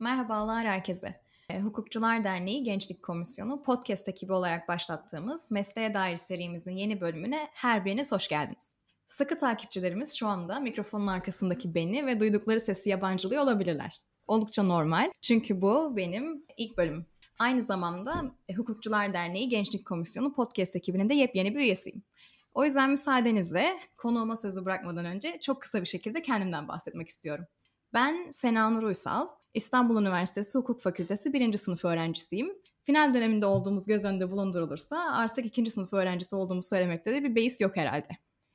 Merhabalar herkese. E, Hukukçular Derneği Gençlik Komisyonu podcast ekibi olarak başlattığımız Mesleğe Dair serimizin yeni bölümüne her biriniz hoş geldiniz. Sıkı takipçilerimiz şu anda mikrofonun arkasındaki beni ve duydukları sesi yabancılıyor olabilirler. Oldukça normal çünkü bu benim ilk bölümüm. Aynı zamanda e, Hukukçular Derneği Gençlik Komisyonu podcast ekibinin de yepyeni bir üyesiyim. O yüzden müsaadenizle konuğuma sözü bırakmadan önce çok kısa bir şekilde kendimden bahsetmek istiyorum. Ben Sena Nur Uysal, İstanbul Üniversitesi Hukuk Fakültesi birinci sınıf öğrencisiyim. Final döneminde olduğumuz göz önünde bulundurulursa artık ikinci sınıf öğrencisi olduğumu söylemekte de bir beis yok herhalde.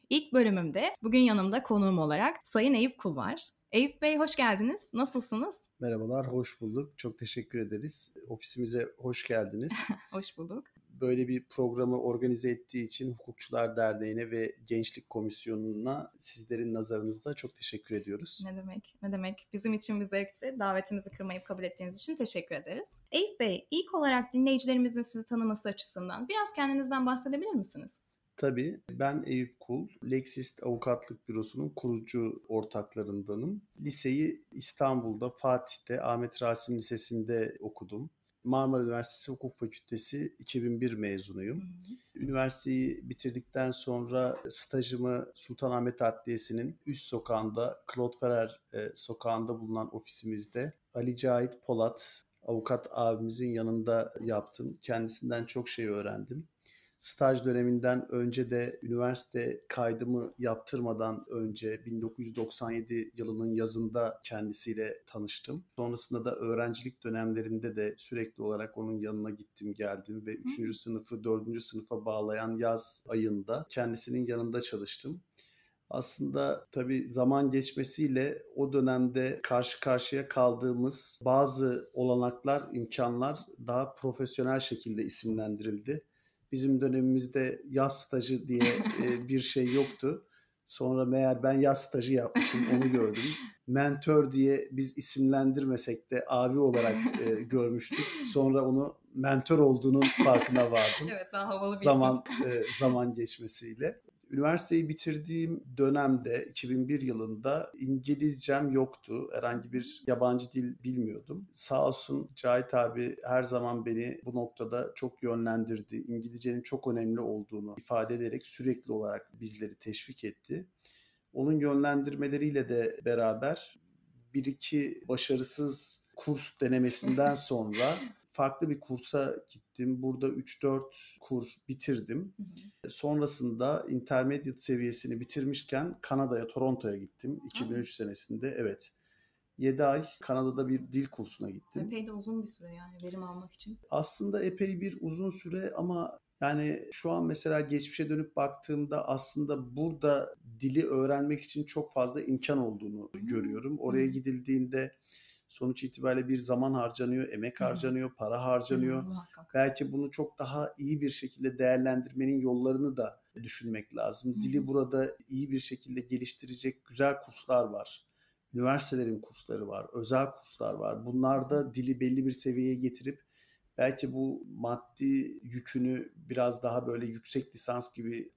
İlk bölümümde bugün yanımda konuğum olarak Sayın Eyüp Kul var. Eyüp Bey hoş geldiniz. Nasılsınız? Merhabalar, hoş bulduk. Çok teşekkür ederiz. Ofisimize hoş geldiniz. hoş bulduk. Böyle bir programı organize ettiği için Hukukçular Derneği'ne ve Gençlik Komisyonu'na sizlerin nazarınızda çok teşekkür ediyoruz. Ne demek, ne demek. Bizim için bir zevkti. Davetimizi kırmayıp kabul ettiğiniz için teşekkür ederiz. Eyüp Bey, ilk olarak dinleyicilerimizin sizi tanıması açısından biraz kendinizden bahsedebilir misiniz? Tabii ben Eyüp Kul, Lexist Avukatlık Bürosu'nun kurucu ortaklarındanım. Liseyi İstanbul'da, Fatih'te, Ahmet Rasim Lisesi'nde okudum. Marmara Üniversitesi Hukuk Fakültesi 2001 mezunuyum. Üniversiteyi bitirdikten sonra stajımı Sultanahmet Adliyesi'nin üst sokağında, Claude Ferrer e, sokağında bulunan ofisimizde Ali Cahit Polat avukat abimizin yanında yaptım. Kendisinden çok şey öğrendim staj döneminden önce de üniversite kaydımı yaptırmadan önce 1997 yılının yazında kendisiyle tanıştım. Sonrasında da öğrencilik dönemlerinde de sürekli olarak onun yanına gittim geldim ve 3. sınıfı 4. sınıfa bağlayan yaz ayında kendisinin yanında çalıştım. Aslında tabii zaman geçmesiyle o dönemde karşı karşıya kaldığımız bazı olanaklar, imkanlar daha profesyonel şekilde isimlendirildi. Bizim dönemimizde yaz stajı diye e, bir şey yoktu. Sonra meğer ben yaz stajı yapmışım onu gördüm. Mentor diye biz isimlendirmesek de abi olarak e, görmüştük. Sonra onu mentor olduğunun farkına vardım. evet daha havalı bir zaman, E, zaman geçmesiyle. Üniversiteyi bitirdiğim dönemde 2001 yılında İngilizcem yoktu. Herhangi bir yabancı dil bilmiyordum. Sağ olsun Cahit abi her zaman beni bu noktada çok yönlendirdi. İngilizcenin çok önemli olduğunu ifade ederek sürekli olarak bizleri teşvik etti. Onun yönlendirmeleriyle de beraber bir iki başarısız kurs denemesinden sonra farklı bir kursa gittim. Burada 3-4 kur bitirdim. Hı hı. Sonrasında intermediate seviyesini bitirmişken Kanada'ya, Toronto'ya gittim. 2003 hı. senesinde evet. 7 ay Kanada'da bir dil kursuna gittim. Epey de uzun bir süre yani verim almak için. Aslında epey bir uzun süre ama yani şu an mesela geçmişe dönüp baktığımda aslında burada dili öğrenmek için çok fazla imkan olduğunu görüyorum. Oraya gidildiğinde sonuç itibariyle bir zaman harcanıyor, emek harcanıyor, para harcanıyor. Belki bunu çok daha iyi bir şekilde değerlendirmenin yollarını da düşünmek lazım. Dili burada iyi bir şekilde geliştirecek güzel kurslar var. Üniversitelerin kursları var, özel kurslar var. Bunlar da dili belli bir seviyeye getirip belki bu maddi yükünü biraz daha böyle yüksek lisans gibi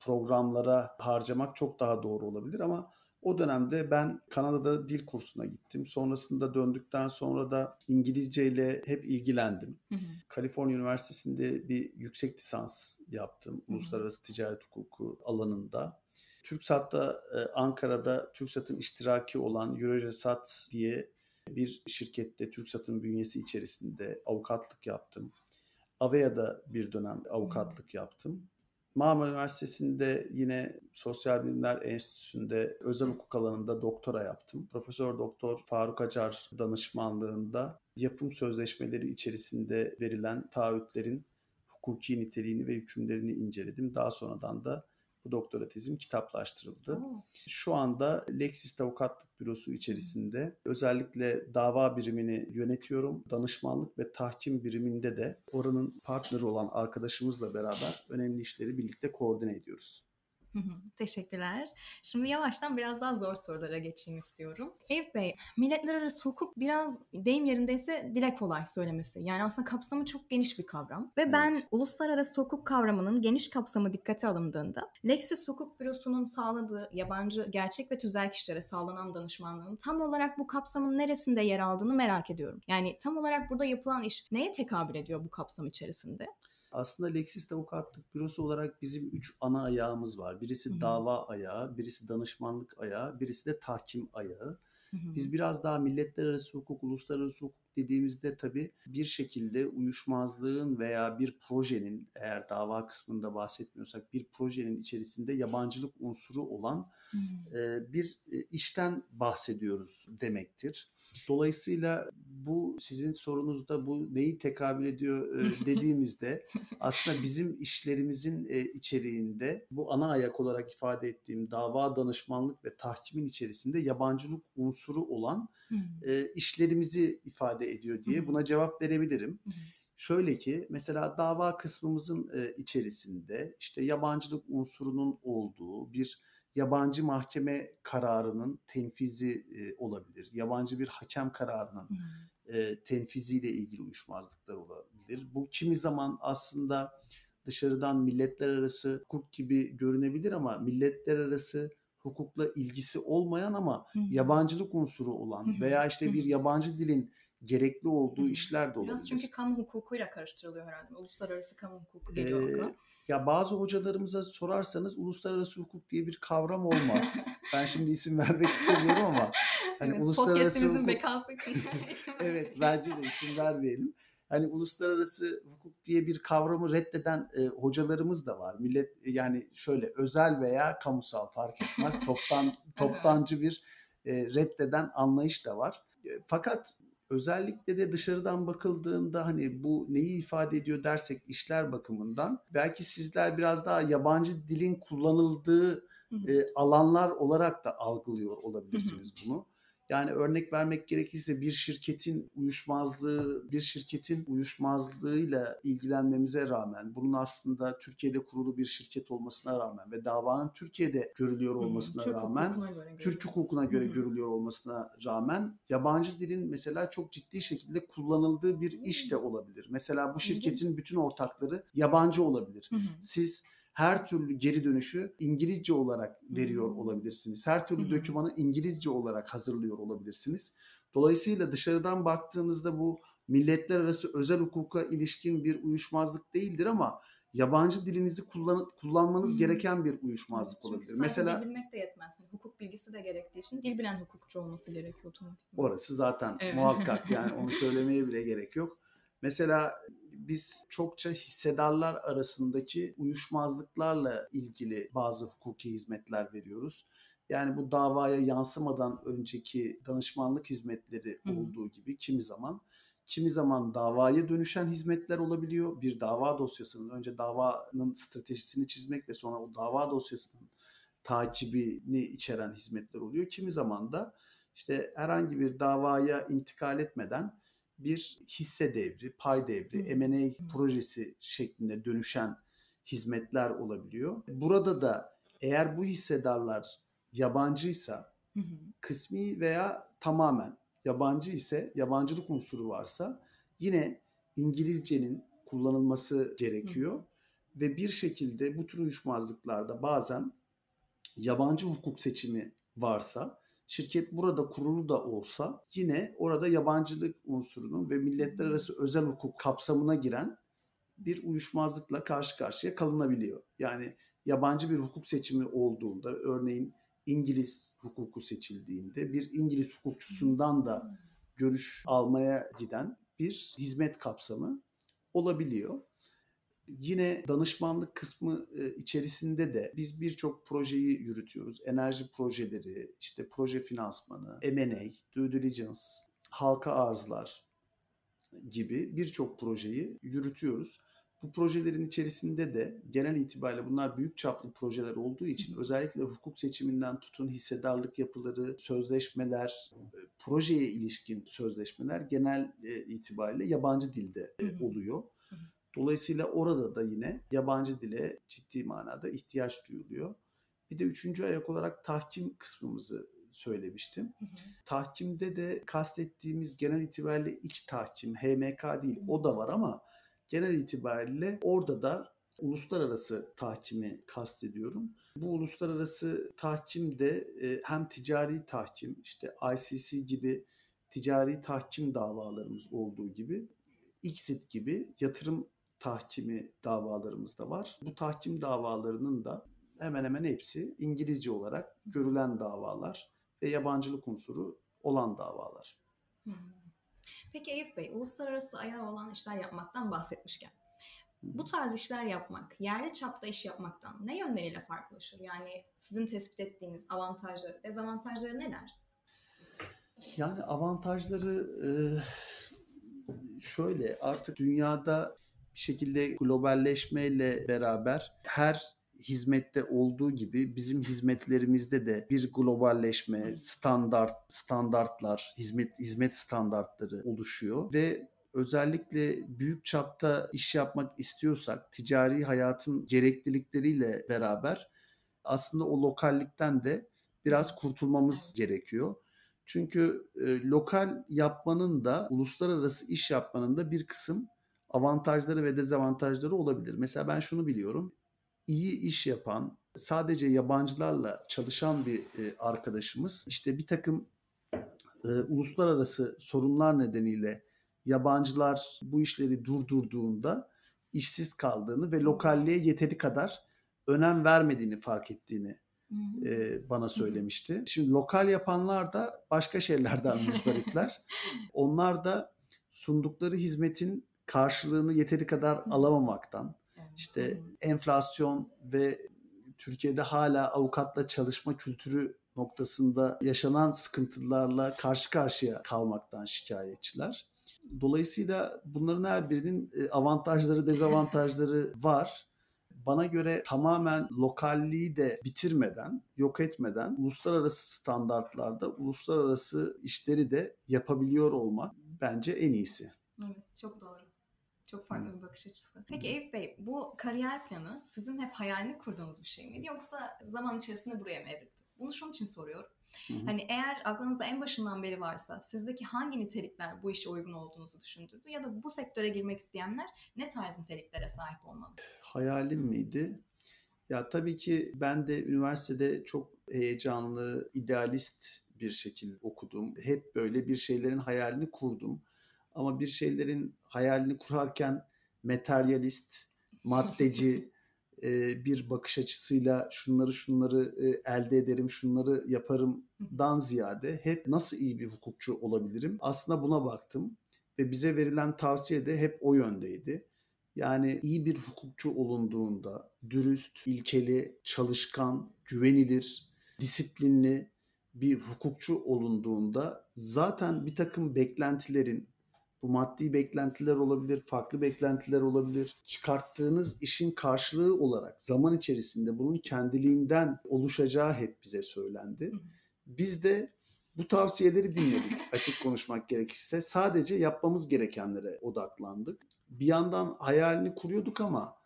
programlara harcamak çok daha doğru olabilir ama o dönemde ben Kanada'da dil kursuna gittim. Sonrasında döndükten sonra da İngilizce ile hep ilgilendim. Hı hı. Kaliforniya Üniversitesi'nde bir yüksek lisans yaptım. Hı hı. Uluslararası ticaret hukuku alanında. TürkSat'ta e, Ankara'da TürkSat'ın iştiraki olan Euroresat diye bir şirkette TürkSat'ın bünyesi içerisinde avukatlık yaptım. Avea'da bir dönem avukatlık yaptım. Marmara Üniversitesi'nde yine Sosyal Bilimler Enstitüsü'nde özel hukuk alanında doktora yaptım. Profesör Doktor Faruk Acar danışmanlığında yapım sözleşmeleri içerisinde verilen taahhütlerin hukuki niteliğini ve hükümlerini inceledim. Daha sonradan da bu doktora tezim kitaplaştırıldı. Oo. Şu anda Lexis Avukatlık Bürosu içerisinde özellikle dava birimini yönetiyorum. Danışmanlık ve tahkim biriminde de oranın partneri olan arkadaşımızla beraber önemli işleri birlikte koordine ediyoruz. Teşekkürler. Şimdi yavaştan biraz daha zor sorulara geçeyim istiyorum. Eyüp Bey, milletler arası hukuk biraz deyim yerindeyse dile kolay söylemesi. Yani aslında kapsamı çok geniş bir kavram. Ve ben evet. uluslararası hukuk kavramının geniş kapsamı dikkate alındığında Lexis Hukuk Bürosu'nun sağladığı yabancı gerçek ve tüzel kişilere sağlanan danışmanlığın tam olarak bu kapsamın neresinde yer aldığını merak ediyorum. Yani tam olarak burada yapılan iş neye tekabül ediyor bu kapsam içerisinde? Aslında Lexis Avukatlık Bürosu olarak bizim üç ana ayağımız var. Birisi Hı-hı. dava ayağı, birisi danışmanlık ayağı, birisi de tahkim ayağı. Hı-hı. Biz biraz daha milletler arası hukuk, uluslararası hukuk dediğimizde tabii bir şekilde uyuşmazlığın veya bir projenin eğer dava kısmında bahsetmiyorsak bir projenin içerisinde yabancılık unsuru olan hmm. e, bir e, işten bahsediyoruz demektir. Dolayısıyla bu sizin sorunuzda bu neyi tekabül ediyor e, dediğimizde aslında bizim işlerimizin e, içeriğinde bu ana ayak olarak ifade ettiğim dava danışmanlık ve tahkimin içerisinde yabancılık unsuru olan e, işlerimizi ifade ediyor diye buna cevap verebilirim. Şöyle ki mesela dava kısmımızın e, içerisinde işte yabancılık unsurunun olduğu bir yabancı mahkeme kararının tenfizi e, olabilir. Yabancı bir hakem kararının e, tenfiziyle ilgili uyuşmazlıklar olabilir. Bu kimi zaman aslında dışarıdan milletler arası hukuk gibi görünebilir ama milletler arası hukukla ilgisi olmayan ama Hı. yabancılık unsuru olan Hı. veya işte bir yabancı dilin gerekli olduğu Hı. işler de olabilir. Biraz çünkü kamu hukukuyla karıştırılıyor herhalde. Uluslararası kamu hukuku geliyor ee, akla. Ya bazı hocalarımıza sorarsanız uluslararası hukuk diye bir kavram olmaz. ben şimdi isim vermek istemiyorum ama hani evet, uluslararası hukuk... bekası için. evet bence de isim vermeyelim hani uluslararası hukuk diye bir kavramı reddeden e, hocalarımız da var. Millet yani şöyle özel veya kamusal fark etmez toptan toptancı bir e, reddeden anlayış da var. E, fakat özellikle de dışarıdan bakıldığında hani bu neyi ifade ediyor dersek işler bakımından belki sizler biraz daha yabancı dilin kullanıldığı e, alanlar olarak da algılıyor olabilirsiniz bunu. Yani örnek vermek gerekirse bir şirketin uyuşmazlığı, bir şirketin uyuşmazlığıyla ilgilenmemize rağmen bunun aslında Türkiye'de kurulu bir şirket olmasına rağmen ve davanın Türkiye'de görülüyor olmasına Türk rağmen göre Türk hukukuna göre Hı-hı. görülüyor olmasına rağmen yabancı dilin mesela çok ciddi şekilde kullanıldığı bir iş de olabilir. Mesela bu şirketin bütün ortakları yabancı olabilir. Siz her türlü geri dönüşü İngilizce olarak veriyor olabilirsiniz. Her türlü dokümanı İngilizce olarak hazırlıyor olabilirsiniz. Dolayısıyla dışarıdan baktığınızda bu milletler arası özel hukuka ilişkin bir uyuşmazlık değildir ama yabancı dilinizi kullan, kullanmanız hmm. gereken bir uyuşmazlık evet, olabilir. Mesela dil bilmek de yetmez. Yani hukuk bilgisi de gerektiği için dil bilen hukukçu olması gerekiyor otomatikman. Orası zaten evet. muhakkak yani onu söylemeye bile gerek yok. Mesela biz çokça hissedarlar arasındaki uyuşmazlıklarla ilgili bazı hukuki hizmetler veriyoruz. Yani bu davaya yansımadan önceki danışmanlık hizmetleri Hı. olduğu gibi kimi zaman kimi zaman davaya dönüşen hizmetler olabiliyor. Bir dava dosyasının önce davanın stratejisini çizmek ve sonra o dava dosyasının takibini içeren hizmetler oluyor. Kimi zaman da işte herhangi bir davaya intikal etmeden bir hisse devri, pay devri, M&A projesi şeklinde dönüşen hizmetler olabiliyor. Burada da eğer bu hissedarlar yabancıysa kısmi veya tamamen yabancı ise yabancılık unsuru varsa yine İngilizcenin kullanılması gerekiyor. Ve bir şekilde bu tür uyuşmazlıklarda bazen yabancı hukuk seçimi varsa şirket burada kurulu da olsa yine orada yabancılık unsurunun ve milletler arası özel hukuk kapsamına giren bir uyuşmazlıkla karşı karşıya kalınabiliyor. Yani yabancı bir hukuk seçimi olduğunda örneğin İngiliz hukuku seçildiğinde bir İngiliz hukukçusundan da görüş almaya giden bir hizmet kapsamı olabiliyor. Yine danışmanlık kısmı e, içerisinde de biz birçok projeyi yürütüyoruz. Enerji projeleri, işte proje finansmanı, M&A, due diligence, halka arzlar gibi birçok projeyi yürütüyoruz. Bu projelerin içerisinde de genel itibariyle bunlar büyük çaplı projeler olduğu için özellikle hukuk seçiminden tutun hissedarlık yapıları, sözleşmeler, e, projeye ilişkin sözleşmeler genel e, itibariyle yabancı dilde oluyor. Dolayısıyla orada da yine yabancı dile ciddi manada ihtiyaç duyuluyor. Bir de üçüncü ayak olarak tahkim kısmımızı söylemiştim. Hı hı. Tahkimde de kastettiğimiz genel itibariyle iç tahkim, HMK değil o da var ama genel itibariyle orada da uluslararası tahkimi kastediyorum. Bu uluslararası tahkim de e, hem ticari tahkim işte ICC gibi ticari tahkim davalarımız olduğu gibi Xit gibi yatırım tahkimi davalarımız da var. Bu tahkim davalarının da hemen hemen hepsi İngilizce olarak görülen davalar ve yabancılık unsuru olan davalar. Peki Eyüp Bey, uluslararası ayağı olan işler yapmaktan bahsetmişken bu tarz işler yapmak, yerli çapta iş yapmaktan ne yönleriyle farklılaşır? Yani sizin tespit ettiğiniz avantajları, dezavantajları neler? Yani avantajları şöyle artık dünyada şekilde globalleşmeyle beraber her hizmette olduğu gibi bizim hizmetlerimizde de bir globalleşme, standart standartlar, hizmet hizmet standartları oluşuyor. Ve özellikle büyük çapta iş yapmak istiyorsak ticari hayatın gereklilikleriyle beraber aslında o lokallikten de biraz kurtulmamız gerekiyor. Çünkü e, lokal yapmanın da uluslararası iş yapmanın da bir kısım avantajları ve dezavantajları olabilir. Mesela ben şunu biliyorum. İyi iş yapan, sadece yabancılarla çalışan bir e, arkadaşımız işte bir takım e, uluslararası sorunlar nedeniyle yabancılar bu işleri durdurduğunda işsiz kaldığını ve lokalliğe yeteri kadar önem vermediğini fark ettiğini e, bana söylemişti. Şimdi lokal yapanlar da başka şeylerden muzdaripler. Onlar da sundukları hizmetin karşılığını yeteri kadar alamamaktan, işte enflasyon ve Türkiye'de hala avukatla çalışma kültürü noktasında yaşanan sıkıntılarla karşı karşıya kalmaktan şikayetçiler. Dolayısıyla bunların her birinin avantajları, dezavantajları var bana göre tamamen lokalliği de bitirmeden, yok etmeden uluslararası standartlarda uluslararası işleri de yapabiliyor olmak bence en iyisi. Evet, çok doğru. Çok farklı bir bakış açısı. Peki Eyüp Bey, bu kariyer planı sizin hep hayalini kurduğunuz bir şey miydi yoksa zaman içerisinde buraya mı evrildi? Bunu şunun için soruyorum. Hı hı. Hani eğer aklınızda en başından beri varsa sizdeki hangi nitelikler bu işe uygun olduğunuzu düşündürdü ya da bu sektöre girmek isteyenler ne tarz niteliklere sahip olmalı? Hayalim miydi? Ya tabii ki ben de üniversitede çok heyecanlı, idealist bir şekilde okudum. Hep böyle bir şeylerin hayalini kurdum. Ama bir şeylerin hayalini kurarken materyalist, maddeci, e, bir bakış açısıyla şunları şunları e, elde ederim, şunları yaparımdan ziyade hep nasıl iyi bir hukukçu olabilirim? Aslında buna baktım ve bize verilen tavsiye de hep o yöndeydi. Yani iyi bir hukukçu olunduğunda dürüst, ilkeli, çalışkan, güvenilir, disiplinli bir hukukçu olunduğunda zaten bir takım beklentilerin, bu maddi beklentiler olabilir, farklı beklentiler olabilir. Çıkarttığınız işin karşılığı olarak zaman içerisinde bunun kendiliğinden oluşacağı hep bize söylendi. Biz de bu tavsiyeleri dinledik açık konuşmak gerekirse. Sadece yapmamız gerekenlere odaklandık. Bir yandan hayalini kuruyorduk ama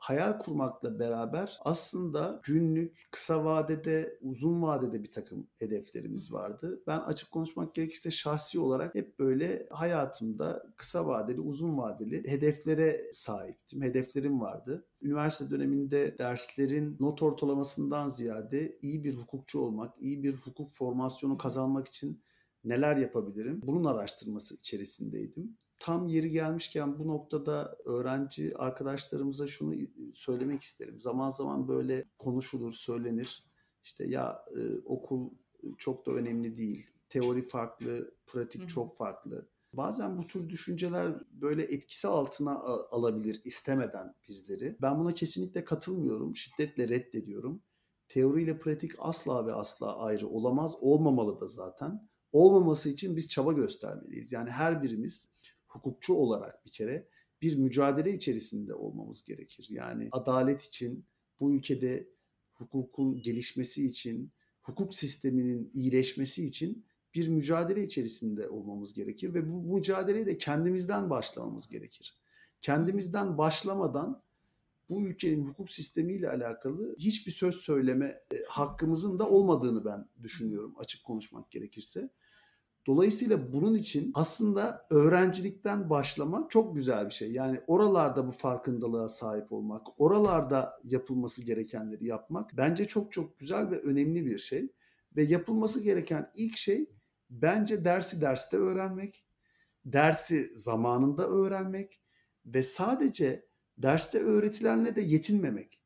hayal kurmakla beraber aslında günlük, kısa vadede, uzun vadede bir takım hedeflerimiz vardı. Ben açık konuşmak gerekirse şahsi olarak hep böyle hayatımda kısa vadeli, uzun vadeli hedeflere sahiptim. Hedeflerim vardı. Üniversite döneminde derslerin not ortalamasından ziyade iyi bir hukukçu olmak, iyi bir hukuk formasyonu kazanmak için neler yapabilirim? Bunun araştırması içerisindeydim tam yeri gelmişken bu noktada öğrenci arkadaşlarımıza şunu söylemek isterim. Zaman zaman böyle konuşulur, söylenir. İşte ya e, okul çok da önemli değil. Teori farklı, pratik Hı. çok farklı. Bazen bu tür düşünceler böyle etkisi altına alabilir istemeden bizleri. Ben buna kesinlikle katılmıyorum. Şiddetle reddediyorum. Teori ile pratik asla ve asla ayrı olamaz. Olmamalı da zaten. Olmaması için biz çaba göstermeliyiz. Yani her birimiz hukukçu olarak bir kere bir mücadele içerisinde olmamız gerekir. Yani adalet için, bu ülkede hukukun gelişmesi için, hukuk sisteminin iyileşmesi için bir mücadele içerisinde olmamız gerekir ve bu mücadeleyi de kendimizden başlamamız gerekir. Kendimizden başlamadan bu ülkenin hukuk sistemiyle alakalı hiçbir söz söyleme e, hakkımızın da olmadığını ben düşünüyorum açık konuşmak gerekirse. Dolayısıyla bunun için aslında öğrencilikten başlamak çok güzel bir şey. Yani oralarda bu farkındalığa sahip olmak, oralarda yapılması gerekenleri yapmak bence çok çok güzel ve önemli bir şey. Ve yapılması gereken ilk şey bence dersi derste öğrenmek, dersi zamanında öğrenmek ve sadece derste öğretilenle de yetinmemek.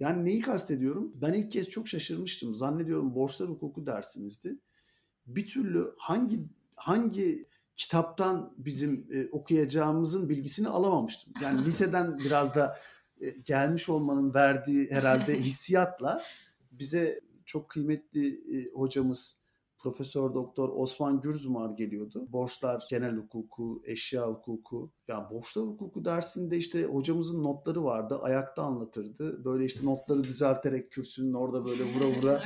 Yani neyi kastediyorum? Ben ilk kez çok şaşırmıştım. Zannediyorum borçlar hukuku dersimizdi bir türlü hangi hangi kitaptan bizim e, okuyacağımızın bilgisini alamamıştım. Yani liseden biraz da e, gelmiş olmanın verdiği herhalde hissiyatla bize çok kıymetli e, hocamız Profesör Doktor Osman Gürzumar geliyordu. Borçlar genel hukuku, eşya hukuku. Ya borçlar hukuku dersinde işte hocamızın notları vardı. Ayakta anlatırdı. Böyle işte notları düzelterek kürsünün orada böyle vura vura.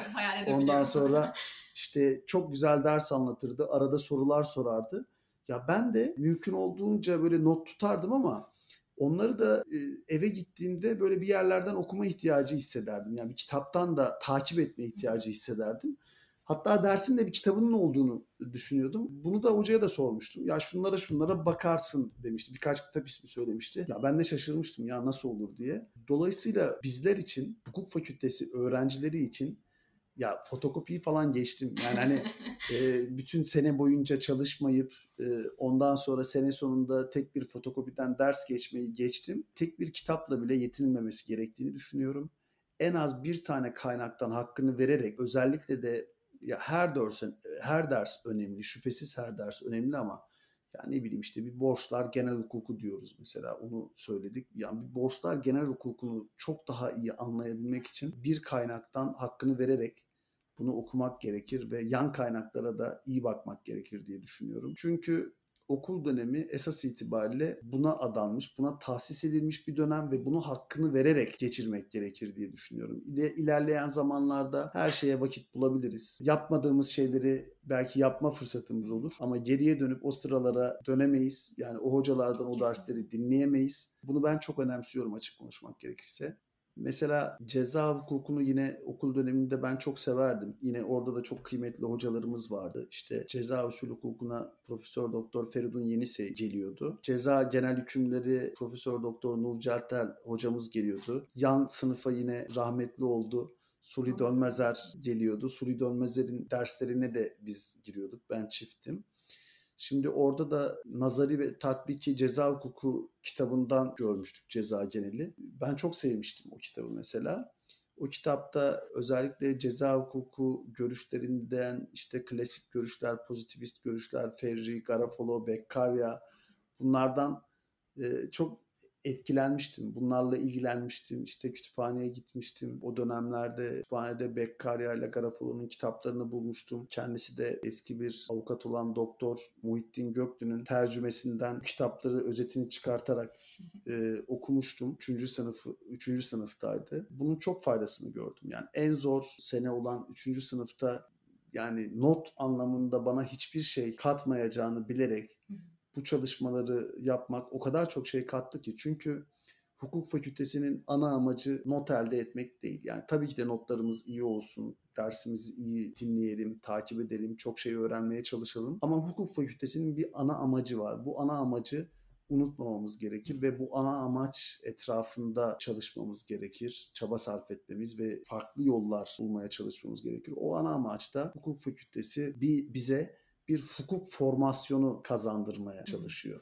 Ondan sonra işte çok güzel ders anlatırdı. Arada sorular sorardı. Ya ben de mümkün olduğunca böyle not tutardım ama onları da eve gittiğimde böyle bir yerlerden okuma ihtiyacı hissederdim. Yani bir kitaptan da takip etme ihtiyacı hissederdim. Hatta dersin de bir kitabının olduğunu düşünüyordum. Bunu da hocaya da sormuştum. Ya şunlara şunlara bakarsın demişti. Birkaç kitap ismi söylemişti. Ya ben de şaşırmıştım ya nasıl olur diye. Dolayısıyla bizler için, hukuk fakültesi öğrencileri için ya fotokopiyi falan geçtim. Yani hani e, bütün sene boyunca çalışmayıp e, ondan sonra sene sonunda tek bir fotokopiden ders geçmeyi geçtim. Tek bir kitapla bile yetinilmemesi gerektiğini düşünüyorum. En az bir tane kaynaktan hakkını vererek özellikle de ya her ders her ders önemli. Şüphesiz her ders önemli ama yani ne bileyim işte bir borçlar genel hukuku diyoruz mesela onu söyledik. Yani bir borçlar genel hukukunu çok daha iyi anlayabilmek için bir kaynaktan hakkını vererek bunu okumak gerekir ve yan kaynaklara da iyi bakmak gerekir diye düşünüyorum. Çünkü okul dönemi esas itibariyle buna adanmış, buna tahsis edilmiş bir dönem ve bunu hakkını vererek geçirmek gerekir diye düşünüyorum. İle, ilerleyen zamanlarda her şeye vakit bulabiliriz. Yapmadığımız şeyleri belki yapma fırsatımız olur ama geriye dönüp o sıralara dönemeyiz. Yani o hocalardan o dersleri dinleyemeyiz. Bunu ben çok önemsiyorum açık konuşmak gerekirse. Mesela ceza hukukunu yine okul döneminde ben çok severdim. Yine orada da çok kıymetli hocalarımız vardı. İşte ceza usul hukukuna Profesör Doktor Feridun Yenisey geliyordu. Ceza genel hükümleri Profesör Doktor Nur Celtel hocamız geliyordu. Yan sınıfa yine rahmetli oldu. Suri Dönmezer geliyordu. Suri Dönmezer'in derslerine de biz giriyorduk. Ben çiftim. Şimdi orada da nazari ve tatbiki ceza hukuku kitabından görmüştük ceza geneli. Ben çok sevmiştim o kitabı mesela. O kitapta özellikle ceza hukuku görüşlerinden işte klasik görüşler, pozitivist görüşler, Ferri, Garofalo, Beccaria bunlardan e, çok etkilenmiştim. Bunlarla ilgilenmiştim. İşte kütüphaneye gitmiştim. O dönemlerde kütüphanede Beccaria ile Garofalo'nun kitaplarını bulmuştum. Kendisi de eski bir avukat olan doktor Muhittin Göklü'nün tercümesinden kitapları özetini çıkartarak e, okumuştum. Üçüncü sınıfı, üçüncü sınıftaydı. Bunun çok faydasını gördüm. Yani en zor sene olan üçüncü sınıfta yani not anlamında bana hiçbir şey katmayacağını bilerek bu çalışmaları yapmak o kadar çok şey kattı ki. Çünkü hukuk fakültesinin ana amacı not elde etmek değil. Yani tabii ki de notlarımız iyi olsun, dersimizi iyi dinleyelim, takip edelim, çok şey öğrenmeye çalışalım. Ama hukuk fakültesinin bir ana amacı var. Bu ana amacı unutmamamız gerekir ve bu ana amaç etrafında çalışmamız gerekir. Çaba sarf etmemiz ve farklı yollar bulmaya çalışmamız gerekir. O ana amaçta hukuk fakültesi bir bize bir hukuk formasyonu kazandırmaya çalışıyor.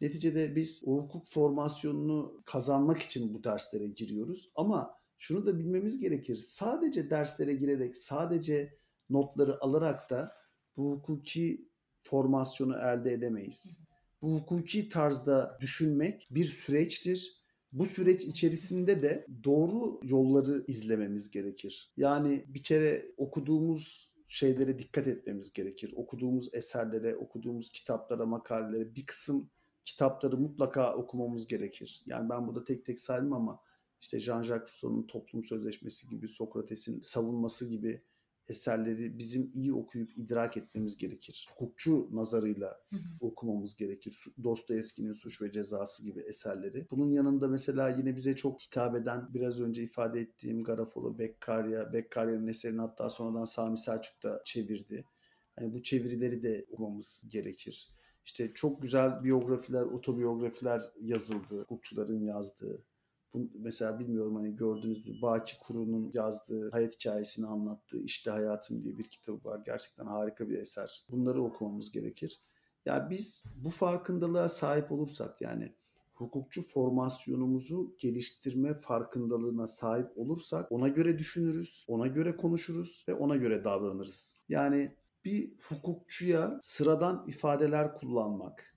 Neticede biz o hukuk formasyonunu kazanmak için bu derslere giriyoruz ama şunu da bilmemiz gerekir. Sadece derslere girerek, sadece notları alarak da bu hukuki formasyonu elde edemeyiz. Bu hukuki tarzda düşünmek bir süreçtir. Bu süreç içerisinde de doğru yolları izlememiz gerekir. Yani bir kere okuduğumuz şeylere dikkat etmemiz gerekir. Okuduğumuz eserlere, okuduğumuz kitaplara, makalelere bir kısım kitapları mutlaka okumamız gerekir. Yani ben burada tek tek saydım ama işte Jean-Jacques Rousseau'nun Toplum Sözleşmesi gibi, Sokrates'in savunması gibi eserleri bizim iyi okuyup idrak etmemiz gerekir. Hukukçu nazarıyla hı hı. okumamız gerekir. Dostoyevski'nin Suç ve Cezası gibi eserleri. Bunun yanında mesela yine bize çok hitap eden biraz önce ifade ettiğim Garofalo, Beccaria, Beccarya'nın eserini hatta sonradan Sami Selçuk da çevirdi. Hani bu çevirileri de okumamız gerekir. İşte çok güzel biyografiler, otobiyografiler yazıldı. Hukukçuların yazdığı. Bu, mesela bilmiyorum hani gördünüz mü Baki Kuru'nun yazdığı hayat hikayesini anlattığı İşte Hayatım diye bir kitabı var. Gerçekten harika bir eser. Bunları okumamız gerekir. Ya yani biz bu farkındalığa sahip olursak yani hukukçu formasyonumuzu geliştirme farkındalığına sahip olursak ona göre düşünürüz, ona göre konuşuruz ve ona göre davranırız. Yani bir hukukçuya sıradan ifadeler kullanmak,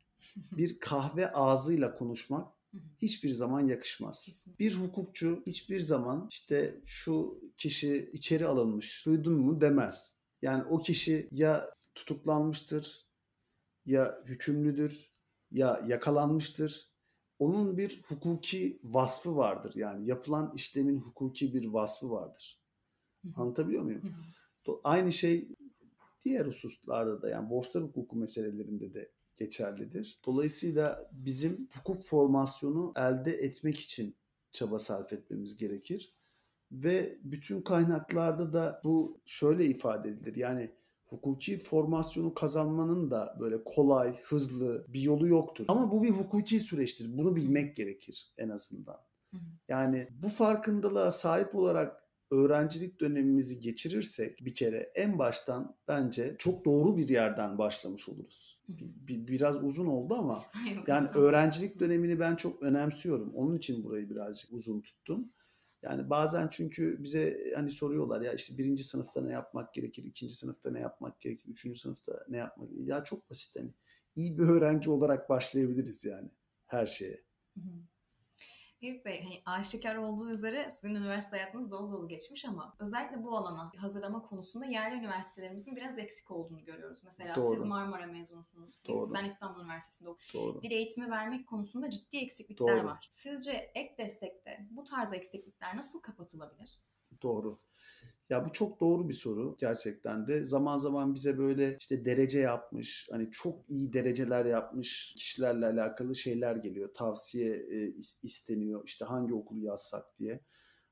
bir kahve ağzıyla konuşmak hiçbir zaman yakışmaz. Kesinlikle. Bir hukukçu hiçbir zaman işte şu kişi içeri alınmış, duydun mu demez. Yani o kişi ya tutuklanmıştır, ya hükümlüdür, ya yakalanmıştır. Onun bir hukuki vasfı vardır. Yani yapılan işlemin hukuki bir vasfı vardır. Anlatabiliyor muyum? Aynı şey diğer hususlarda da yani borçlar hukuku meselelerinde de geçerlidir. Dolayısıyla bizim hukuk formasyonu elde etmek için çaba sarf etmemiz gerekir. Ve bütün kaynaklarda da bu şöyle ifade edilir. Yani hukuki formasyonu kazanmanın da böyle kolay, hızlı bir yolu yoktur. Ama bu bir hukuki süreçtir. Bunu bilmek gerekir en azından. Yani bu farkındalığa sahip olarak öğrencilik dönemimizi geçirirsek bir kere en baştan bence çok doğru bir yerden başlamış oluruz. Bir, biraz uzun oldu ama yani öğrencilik dönemini ben çok önemsiyorum. Onun için burayı birazcık uzun tuttum. Yani bazen çünkü bize hani soruyorlar ya işte birinci sınıfta ne yapmak gerekir, ikinci sınıfta ne yapmak gerekir, üçüncü sınıfta ne yapmak gerekir. Ya çok basit hani iyi bir öğrenci olarak başlayabiliriz yani her şeye. Hı hı. Eyüp Bey, hani aşikar olduğu üzere sizin üniversite hayatınız dolu dolu geçmiş ama özellikle bu alana hazırlama konusunda yerli üniversitelerimizin biraz eksik olduğunu görüyoruz. Mesela Doğru. siz Marmara mezunusunuz. Doğru. Ben İstanbul Üniversitesi'nde okuyorum. Dil eğitimi vermek konusunda ciddi eksiklikler Doğru. var. Sizce ek destekte bu tarz eksiklikler nasıl kapatılabilir? Doğru. Ya bu çok doğru bir soru gerçekten de. Zaman zaman bize böyle işte derece yapmış, hani çok iyi dereceler yapmış kişilerle alakalı şeyler geliyor. Tavsiye e, isteniyor işte hangi okulu yazsak diye.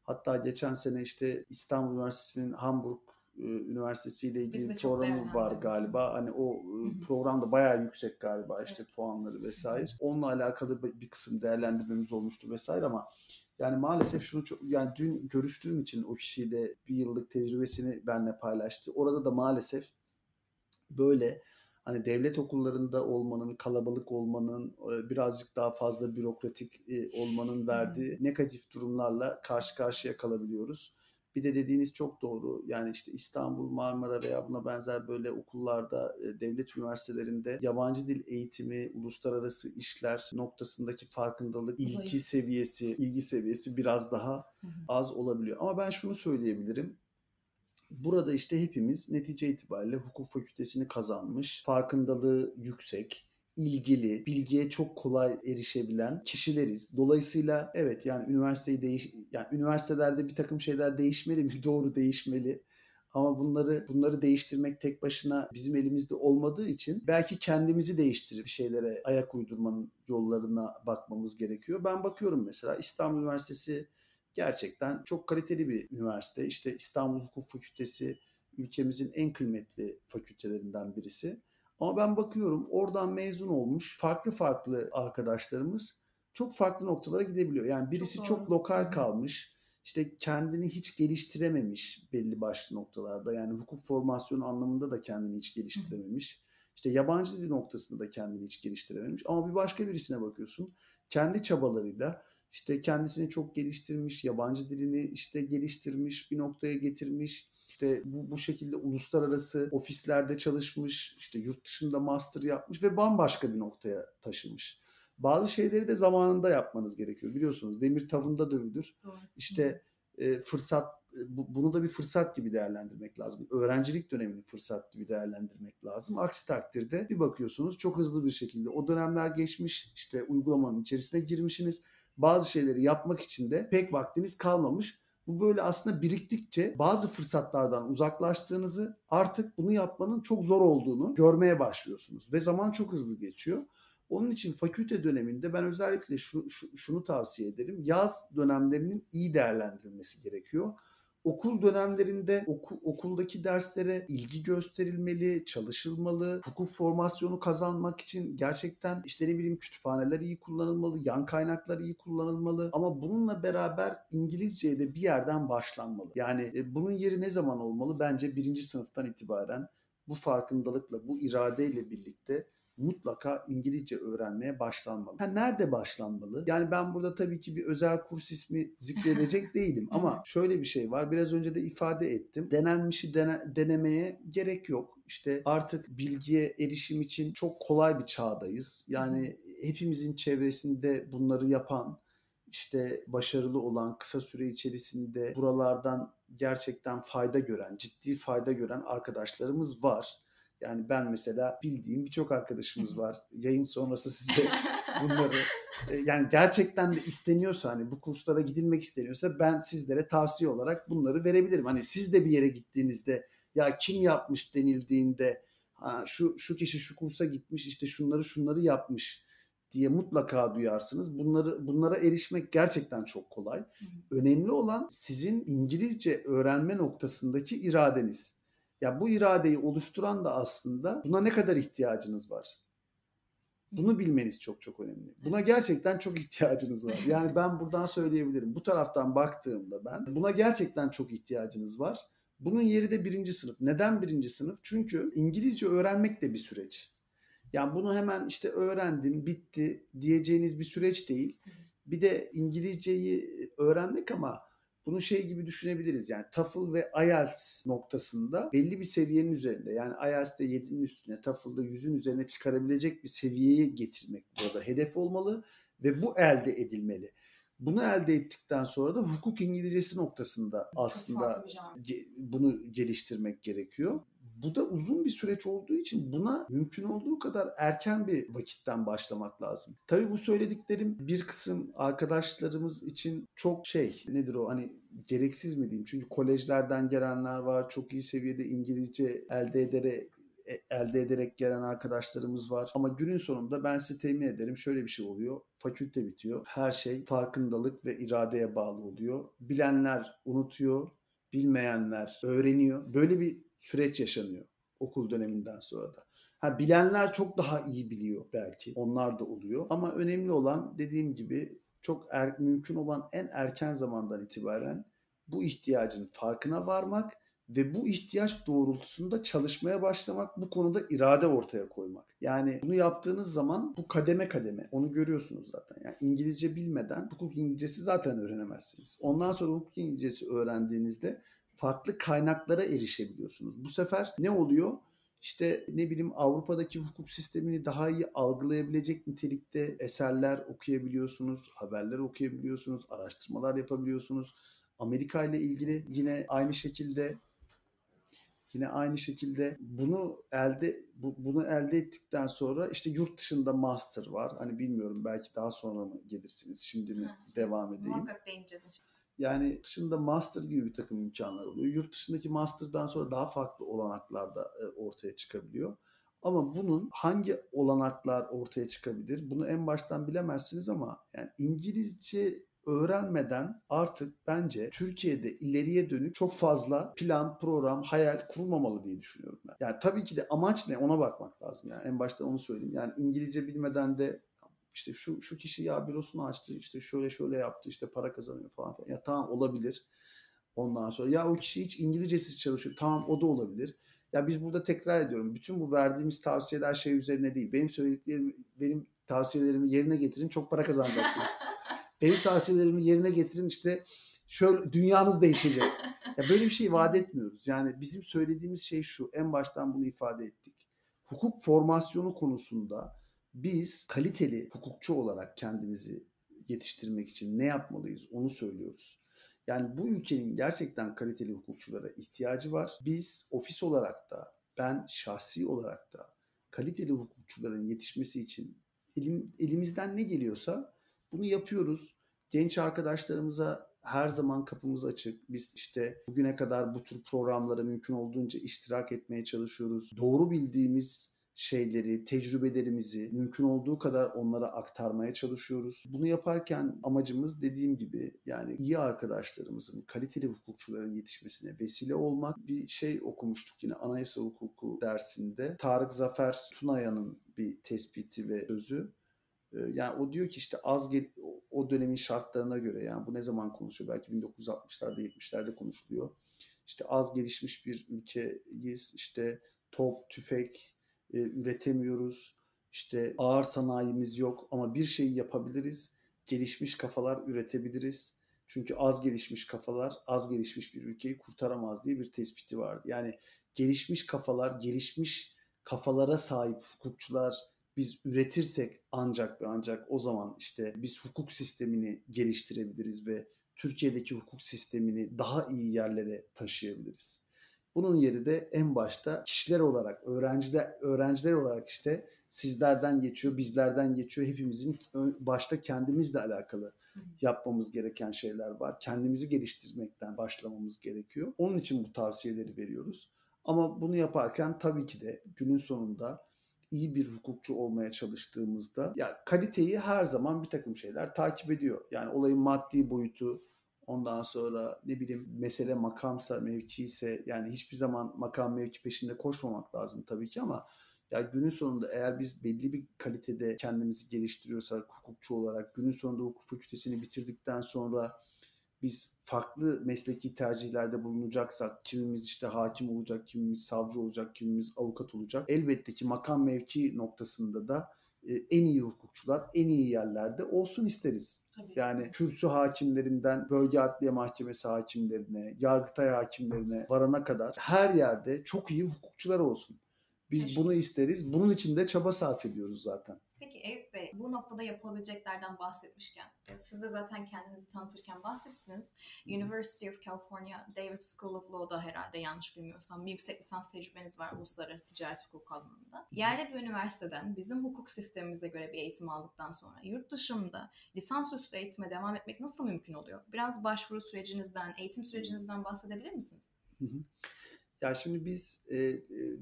Hatta geçen sene işte İstanbul Üniversitesi'nin Hamburg e, Üniversitesi ile ilgili programı var galiba. Hani o e, program da bayağı yüksek galiba işte evet. puanları vesaire. Onunla alakalı bir kısım değerlendirmemiz olmuştu vesaire ama yani maalesef şunu çok yani dün görüştüğüm için o kişiyle bir yıllık tecrübesini benimle paylaştı. Orada da maalesef böyle hani devlet okullarında olmanın, kalabalık olmanın, e, birazcık daha fazla bürokratik e, olmanın verdiği negatif durumlarla karşı karşıya kalabiliyoruz. Bir de dediğiniz çok doğru. Yani işte İstanbul, Marmara veya buna benzer böyle okullarda, e, devlet üniversitelerinde yabancı dil eğitimi, uluslararası işler noktasındaki farkındalık, ilgi seviyesi, ilgi seviyesi biraz daha az olabiliyor. Ama ben şunu söyleyebilirim. Burada işte hepimiz netice itibariyle hukuk fakültesini kazanmış, farkındalığı yüksek, ilgili, bilgiye çok kolay erişebilen kişileriz. Dolayısıyla evet yani üniversiteyi değiş yani üniversitelerde bir takım şeyler değişmeli mi? Doğru değişmeli. Ama bunları bunları değiştirmek tek başına bizim elimizde olmadığı için belki kendimizi değiştirip şeylere ayak uydurmanın yollarına bakmamız gerekiyor. Ben bakıyorum mesela İstanbul Üniversitesi gerçekten çok kaliteli bir üniversite. İşte İstanbul Hukuk Fakültesi ülkemizin en kıymetli fakültelerinden birisi. Ama ben bakıyorum oradan mezun olmuş farklı farklı arkadaşlarımız çok farklı noktalara gidebiliyor. Yani birisi çok, çok lokal kalmış. işte kendini hiç geliştirememiş belli başlı noktalarda. Yani hukuk formasyonu anlamında da kendini hiç geliştirememiş. İşte yabancı dil noktasında da kendini hiç geliştirememiş. Ama bir başka birisine bakıyorsun. Kendi çabalarıyla işte kendisini çok geliştirmiş, yabancı dilini işte geliştirmiş, bir noktaya getirmiş işte bu, bu şekilde uluslararası ofislerde çalışmış, işte yurt dışında master yapmış ve bambaşka bir noktaya taşımış. Bazı şeyleri de zamanında yapmanız gerekiyor. Biliyorsunuz demir tavında dövülür. İşte e, fırsat bu, bunu da bir fırsat gibi değerlendirmek lazım. Öğrencilik dönemini fırsat gibi değerlendirmek lazım. Aksi takdirde bir bakıyorsunuz çok hızlı bir şekilde o dönemler geçmiş. işte uygulamanın içerisine girmişsiniz. Bazı şeyleri yapmak için de pek vaktiniz kalmamış Bu böyle aslında biriktikçe bazı fırsatlardan uzaklaştığınızı artık bunu yapmanın çok zor olduğunu görmeye başlıyorsunuz. Ve zaman çok hızlı geçiyor. Onun için fakülte döneminde ben özellikle şu, şu, şunu tavsiye ederim. Yaz dönemlerinin iyi değerlendirilmesi gerekiyor okul dönemlerinde oku, okuldaki derslere ilgi gösterilmeli, çalışılmalı. Hukuk formasyonu kazanmak için gerçekten işte ne bileyim kütüphaneler iyi kullanılmalı, yan kaynaklar iyi kullanılmalı. Ama bununla beraber İngilizceye de bir yerden başlanmalı. Yani e, bunun yeri ne zaman olmalı? Bence birinci sınıftan itibaren bu farkındalıkla, bu iradeyle birlikte mutlaka İngilizce öğrenmeye başlanmalı. Ha, nerede başlanmalı? Yani ben burada tabii ki bir özel kurs ismi zikredecek değilim ama şöyle bir şey var. Biraz önce de ifade ettim. Denenmişi dene, denemeye gerek yok. İşte artık bilgiye erişim için çok kolay bir çağdayız. Yani hepimizin çevresinde bunları yapan işte başarılı olan kısa süre içerisinde buralardan gerçekten fayda gören, ciddi fayda gören arkadaşlarımız var. Yani ben mesela bildiğim birçok arkadaşımız var. Yayın sonrası size bunları e, yani gerçekten de isteniyorsa hani bu kurslara gidilmek isteniyorsa ben sizlere tavsiye olarak bunları verebilirim. Hani siz de bir yere gittiğinizde ya kim yapmış denildiğinde ha, şu şu kişi şu kursa gitmiş işte şunları şunları yapmış diye mutlaka duyarsınız. Bunları bunlara erişmek gerçekten çok kolay. Önemli olan sizin İngilizce öğrenme noktasındaki iradeniz. Ya bu iradeyi oluşturan da aslında buna ne kadar ihtiyacınız var? Bunu bilmeniz çok çok önemli. Buna gerçekten çok ihtiyacınız var. Yani ben buradan söyleyebilirim. Bu taraftan baktığımda ben buna gerçekten çok ihtiyacınız var. Bunun yeri de birinci sınıf. Neden birinci sınıf? Çünkü İngilizce öğrenmek de bir süreç. Yani bunu hemen işte öğrendim, bitti diyeceğiniz bir süreç değil. Bir de İngilizceyi öğrenmek ama bunu şey gibi düşünebiliriz yani TOEFL ve IELTS noktasında belli bir seviyenin üzerinde yani IELTS'te 7'nin üstüne TOEFL'da 100'ün üzerine çıkarabilecek bir seviyeye getirmek burada hedef olmalı ve bu elde edilmeli. Bunu elde ettikten sonra da hukuk İngilizcesi noktasında aslında bunu geliştirmek gerekiyor. Bu da uzun bir süreç olduğu için buna mümkün olduğu kadar erken bir vakitten başlamak lazım. Tabii bu söylediklerim bir kısım arkadaşlarımız için çok şey nedir o hani gereksiz mi diyeyim? Çünkü kolejlerden gelenler var. Çok iyi seviyede İngilizce elde ederek e, elde ederek gelen arkadaşlarımız var. Ama günün sonunda ben size temin ederim şöyle bir şey oluyor. Fakülte bitiyor. Her şey farkındalık ve iradeye bağlı oluyor. Bilenler unutuyor, bilmeyenler öğreniyor. Böyle bir süreç yaşanıyor okul döneminden sonra da. Ha bilenler çok daha iyi biliyor belki. Onlar da oluyor. Ama önemli olan dediğim gibi çok er, mümkün olan en erken zamandan itibaren bu ihtiyacın farkına varmak ve bu ihtiyaç doğrultusunda çalışmaya başlamak, bu konuda irade ortaya koymak. Yani bunu yaptığınız zaman bu kademe kademe onu görüyorsunuz zaten. Yani İngilizce bilmeden hukuk İngilizcesi zaten öğrenemezsiniz. Ondan sonra hukuk İngilizcesi öğrendiğinizde farklı kaynaklara erişebiliyorsunuz. Bu sefer ne oluyor? İşte ne bileyim Avrupa'daki hukuk sistemini daha iyi algılayabilecek nitelikte eserler okuyabiliyorsunuz, haberler okuyabiliyorsunuz, araştırmalar yapabiliyorsunuz. Amerika ile ilgili yine aynı şekilde yine aynı şekilde bunu elde bu, bunu elde ettikten sonra işte yurt dışında master var. Hani bilmiyorum belki daha sonra mı gelirsiniz? Şimdi mi devam edeyim? Muhakkak değineceğiz. Yani dışında master gibi bir takım imkanlar oluyor. Yurt dışındaki master'dan sonra daha farklı olanaklar da e, ortaya çıkabiliyor. Ama bunun hangi olanaklar ortaya çıkabilir? Bunu en baştan bilemezsiniz ama yani İngilizce öğrenmeden artık bence Türkiye'de ileriye dönük çok fazla plan, program, hayal kurmamalı diye düşünüyorum ben. Yani tabii ki de amaç ne ona bakmak lazım yani en başta onu söyleyeyim. Yani İngilizce bilmeden de işte şu şu kişi ya bürosunu açtı işte şöyle şöyle yaptı işte para kazanıyor falan. falan. Ya tamam olabilir. Ondan sonra ya o kişi hiç İngilizcesiz çalışıyor. Tamam o da olabilir. Ya biz burada tekrar ediyorum. Bütün bu verdiğimiz tavsiyeler şey üzerine değil. Benim söylediklerim, benim tavsiyelerimi yerine getirin çok para kazanacaksınız. benim tavsiyelerimi yerine getirin işte şöyle dünyanız değişecek. Ya böyle bir şey vaat etmiyoruz. Yani bizim söylediğimiz şey şu. En baştan bunu ifade ettik. Hukuk formasyonu konusunda biz kaliteli hukukçu olarak kendimizi yetiştirmek için ne yapmalıyız onu söylüyoruz. Yani bu ülkenin gerçekten kaliteli hukukçulara ihtiyacı var. Biz ofis olarak da ben şahsi olarak da kaliteli hukukçuların yetişmesi için elim, elimizden ne geliyorsa bunu yapıyoruz. Genç arkadaşlarımıza her zaman kapımız açık. Biz işte bugüne kadar bu tür programlara mümkün olduğunca iştirak etmeye çalışıyoruz. Doğru bildiğimiz şeyleri, tecrübelerimizi mümkün olduğu kadar onlara aktarmaya çalışıyoruz. Bunu yaparken amacımız dediğim gibi yani iyi arkadaşlarımızın, kaliteli hukukçuların yetişmesine vesile olmak. Bir şey okumuştuk yine anayasa hukuku dersinde. Tarık Zafer Tunaya'nın bir tespiti ve sözü. Ee, yani o diyor ki işte az gel o dönemin şartlarına göre yani bu ne zaman konuşuyor? Belki 1960'larda 70'lerde konuşuluyor. İşte az gelişmiş bir ülkeyiz. İşte top, tüfek, e, üretemiyoruz. İşte ağır sanayimiz yok ama bir şeyi yapabiliriz. Gelişmiş kafalar üretebiliriz. Çünkü az gelişmiş kafalar az gelişmiş bir ülkeyi kurtaramaz diye bir tespiti vardı. Yani gelişmiş kafalar, gelişmiş kafalara sahip hukukçular biz üretirsek ancak ve ancak o zaman işte biz hukuk sistemini geliştirebiliriz ve Türkiye'deki hukuk sistemini daha iyi yerlere taşıyabiliriz. Bunun yeri de en başta kişiler olarak, öğrenciler, öğrenciler olarak işte sizlerden geçiyor, bizlerden geçiyor. Hepimizin başta kendimizle alakalı yapmamız gereken şeyler var. Kendimizi geliştirmekten başlamamız gerekiyor. Onun için bu tavsiyeleri veriyoruz. Ama bunu yaparken tabii ki de günün sonunda iyi bir hukukçu olmaya çalıştığımızda ya kaliteyi her zaman bir takım şeyler takip ediyor. Yani olayın maddi boyutu, Ondan sonra ne bileyim mesele makamsa, mevki ise yani hiçbir zaman makam mevki peşinde koşmamak lazım tabii ki ama ya günün sonunda eğer biz belli bir kalitede kendimizi geliştiriyorsak hukukçu olarak günün sonunda hukuk fakültesini bitirdikten sonra biz farklı mesleki tercihlerde bulunacaksak kimimiz işte hakim olacak, kimimiz savcı olacak, kimimiz avukat olacak. Elbette ki makam mevki noktasında da en iyi hukukçular en iyi yerlerde olsun isteriz. Tabii. Yani kürsü hakimlerinden bölge adliye mahkemesi hakimlerine, yargıtay hakimlerine varana kadar her yerde çok iyi hukukçular olsun. Biz bunu isteriz. Bunun için de çaba sarf ediyoruz zaten. Peki Eyüp Bey bu noktada yapılabileceklerden bahsetmişken e, siz de zaten kendinizi tanıtırken bahsettiniz. University of California David School of Law'da herhalde yanlış bilmiyorsam bir yüksek lisans tecrübeniz var uluslararası ticaret hukuku alanında. Yerli bir üniversiteden bizim hukuk sistemimize göre bir eğitim aldıktan sonra yurt dışında lisansüstü eğitime devam etmek nasıl mümkün oluyor? Biraz başvuru sürecinizden, eğitim sürecinizden bahsedebilir misiniz? Hı hı. Ya şimdi biz e,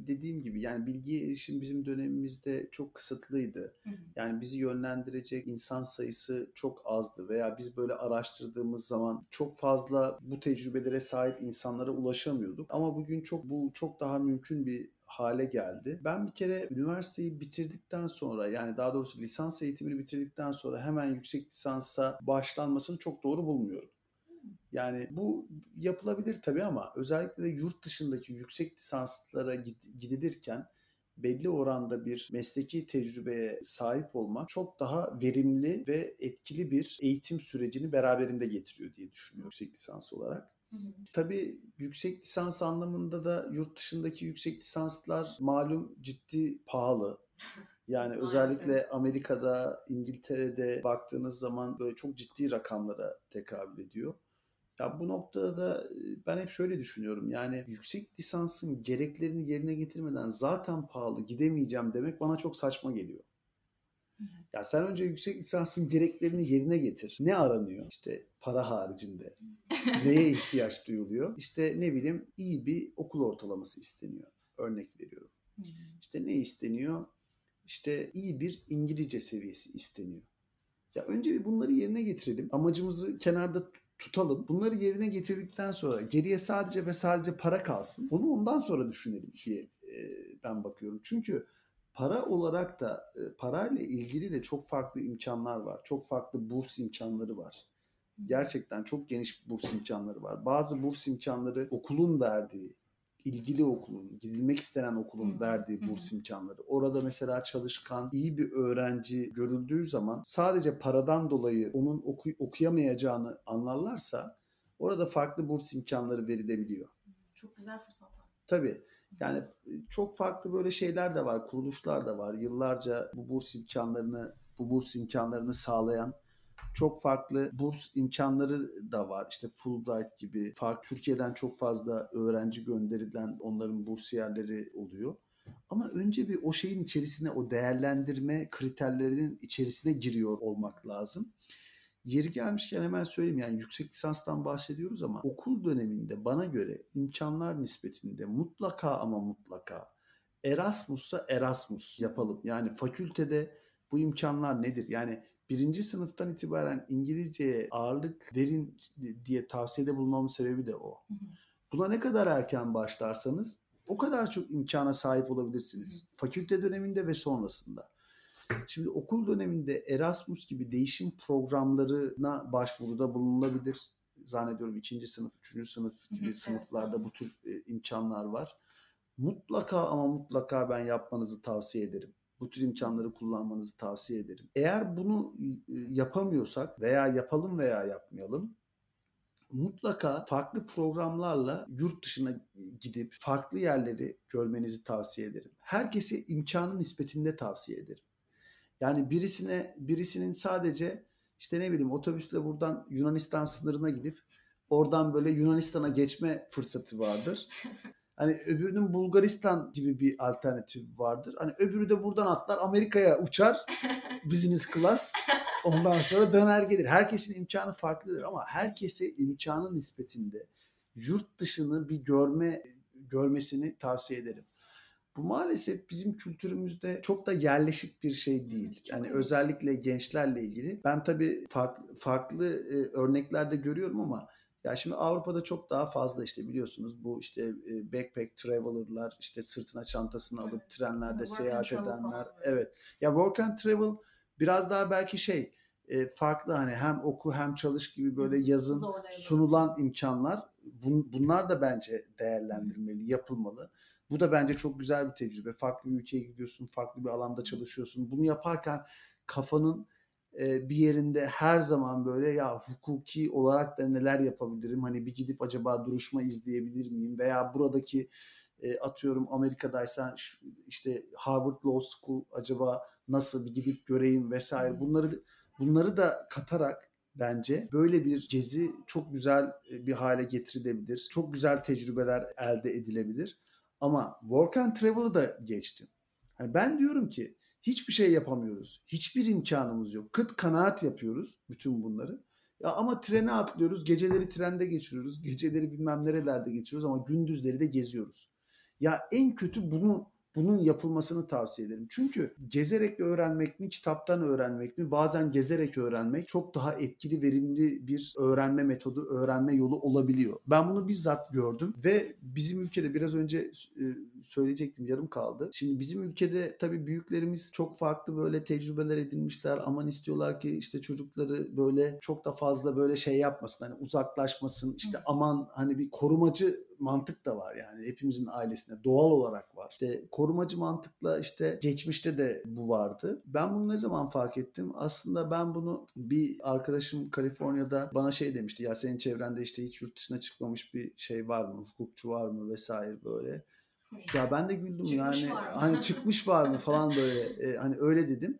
dediğim gibi yani bilgiye erişim bizim dönemimizde çok kısıtlıydı. Hı hı. Yani bizi yönlendirecek insan sayısı çok azdı veya biz böyle araştırdığımız zaman çok fazla bu tecrübelere sahip insanlara ulaşamıyorduk. Ama bugün çok bu çok daha mümkün bir hale geldi. Ben bir kere üniversiteyi bitirdikten sonra yani daha doğrusu lisans eğitimini bitirdikten sonra hemen yüksek lisansa başlanmasını çok doğru bulmuyorum. Yani bu yapılabilir tabii ama özellikle de yurt dışındaki yüksek lisanslara gidilirken belli oranda bir mesleki tecrübeye sahip olmak çok daha verimli ve etkili bir eğitim sürecini beraberinde getiriyor diye düşünüyorum yüksek lisans olarak. Hı hı. Tabii yüksek lisans anlamında da yurt dışındaki yüksek lisanslar malum ciddi pahalı. Yani özellikle Amerika'da, İngiltere'de baktığınız zaman böyle çok ciddi rakamlara tekabül ediyor. Ya bu noktada da ben hep şöyle düşünüyorum. Yani yüksek lisansın gereklerini yerine getirmeden zaten pahalı gidemeyeceğim demek bana çok saçma geliyor. Ya sen önce yüksek lisansın gereklerini yerine getir. Ne aranıyor? İşte para haricinde. Neye ihtiyaç duyuluyor? İşte ne bileyim iyi bir okul ortalaması isteniyor. Örnek veriyorum. İşte ne isteniyor? İşte iyi bir İngilizce seviyesi isteniyor. Ya önce bir bunları yerine getirelim. Amacımızı kenarda tutalım. Bunları yerine getirdikten sonra geriye sadece ve sadece para kalsın. Bunu ondan sonra düşünelim diye e, ben bakıyorum. Çünkü para olarak da e, parayla ilgili de çok farklı imkanlar var. Çok farklı burs imkanları var. Gerçekten çok geniş burs imkanları var. Bazı burs imkanları okulun verdiği, ilgili okulun, gidilmek istenen okulun verdiği burs imkanları. Orada mesela çalışkan, iyi bir öğrenci görüldüğü zaman sadece paradan dolayı onun oku, okuyamayacağını anlarlarsa orada farklı burs imkanları verilebiliyor. Çok güzel fırsatlar. Tabii. Yani çok farklı böyle şeyler de var, kuruluşlar da var. Yıllarca bu burs imkanlarını bu burs imkanlarını sağlayan çok farklı burs imkanları da var. İşte Fulbright gibi fark Türkiye'den çok fazla öğrenci gönderilen onların bursiyerleri oluyor. Ama önce bir o şeyin içerisine o değerlendirme kriterlerinin içerisine giriyor olmak lazım. Yeri gelmişken hemen söyleyeyim yani yüksek lisanstan bahsediyoruz ama okul döneminde bana göre imkanlar nispetinde mutlaka ama mutlaka Erasmus'sa Erasmus yapalım. Yani fakültede bu imkanlar nedir? Yani birinci sınıftan itibaren İngilizceye ağırlık verin diye tavsiyede bulmamın sebebi de o. Buna ne kadar erken başlarsanız o kadar çok imkana sahip olabilirsiniz. Fakülte döneminde ve sonrasında. Şimdi okul döneminde Erasmus gibi değişim programlarına başvuruda bulunulabilir. Zannediyorum ikinci sınıf, üçüncü sınıf gibi sınıflarda bu tür e, imkanlar var. Mutlaka ama mutlaka ben yapmanızı tavsiye ederim. Bu tür imkanları kullanmanızı tavsiye ederim. Eğer bunu e, yapamıyorsak veya yapalım veya yapmayalım mutlaka farklı programlarla yurt dışına gidip farklı yerleri görmenizi tavsiye ederim. Herkese imkanı nispetinde tavsiye ederim. Yani birisine birisinin sadece işte ne bileyim otobüsle buradan Yunanistan sınırına gidip oradan böyle Yunanistan'a geçme fırsatı vardır. Hani öbürünün Bulgaristan gibi bir alternatif vardır. Hani öbürü de buradan atlar Amerika'ya uçar business class. Ondan sonra döner gelir. Herkesin imkanı farklıdır ama herkese imkanı nispetinde yurt dışını bir görme görmesini tavsiye ederim. Bu maalesef bizim kültürümüzde çok da yerleşik bir şey değil. Yani özellikle gençlerle ilgili. Ben tabii farklı, farklı e, örneklerde görüyorum ama ya şimdi Avrupa'da çok daha fazla işte biliyorsunuz bu işte e, backpack traveler'lar işte sırtına çantasını alıp trenlerde work seyahat edenler. Evet. Ya work and travel biraz daha belki şey e, farklı hani hem oku hem çalış gibi böyle yazın Zorlayalım. sunulan imkanlar bun, bunlar da bence değerlendirmeli, yapılmalı. Bu da bence çok güzel bir tecrübe. Farklı bir ülkeye gidiyorsun, farklı bir alanda çalışıyorsun. Bunu yaparken kafanın e, bir yerinde her zaman böyle ya hukuki olarak da neler yapabilirim? Hani bir gidip acaba duruşma izleyebilir miyim? Veya buradaki e, atıyorum Amerika'daysan işte Harvard Law School acaba nasıl bir gidip göreyim vesaire. Bunları bunları da katarak bence böyle bir gezi çok güzel bir hale getirilebilir. Çok güzel tecrübeler elde edilebilir. Ama work and travel'ı da geçtim. Hani ben diyorum ki hiçbir şey yapamıyoruz. Hiçbir imkanımız yok. Kıt kanaat yapıyoruz bütün bunları. Ya ama trene atlıyoruz. Geceleri trende geçiriyoruz. Geceleri bilmem nerelerde geçiriyoruz ama gündüzleri de geziyoruz. Ya en kötü bunu bunun yapılmasını tavsiye ederim. Çünkü gezerek öğrenmek mi, kitaptan öğrenmek mi, bazen gezerek öğrenmek çok daha etkili, verimli bir öğrenme metodu, öğrenme yolu olabiliyor. Ben bunu bizzat gördüm ve bizim ülkede biraz önce e, söyleyecektim yarım kaldı. Şimdi bizim ülkede tabii büyüklerimiz çok farklı böyle tecrübeler edinmişler. Aman istiyorlar ki işte çocukları böyle çok da fazla böyle şey yapmasın. Hani uzaklaşmasın. İşte aman hani bir korumacı mantık da var yani hepimizin ailesinde doğal olarak var. İşte korumacı mantıkla işte geçmişte de bu vardı. Ben bunu ne zaman fark ettim? Aslında ben bunu bir arkadaşım Kaliforniya'da bana şey demişti. Ya senin çevrende işte hiç yurt dışına çıkmamış bir şey var mı? Hukukçu var mı vesaire böyle. Ya ben de güldüm çıkmış yani hani çıkmış var mı falan böyle e, hani öyle dedim.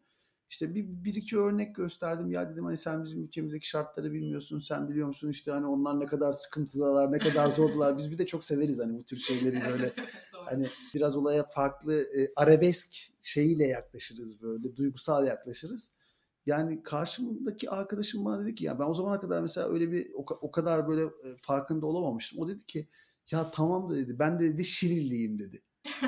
İşte bir, bir iki örnek gösterdim. Ya dedim hani sen bizim ülkemizdeki şartları bilmiyorsun. Sen biliyor musun işte hani onlar ne kadar sıkıntıdalar, ne kadar zordular. Biz bir de çok severiz hani bu tür şeyleri böyle. hani biraz olaya farklı e, arabesk şeyiyle yaklaşırız böyle. Duygusal yaklaşırız. Yani karşımdaki arkadaşım bana dedi ki ya ben o zamana kadar mesela öyle bir o, o kadar böyle e, farkında olamamıştım. O dedi ki ya tamam da dedi ben de dedi Şirinliyim dedi.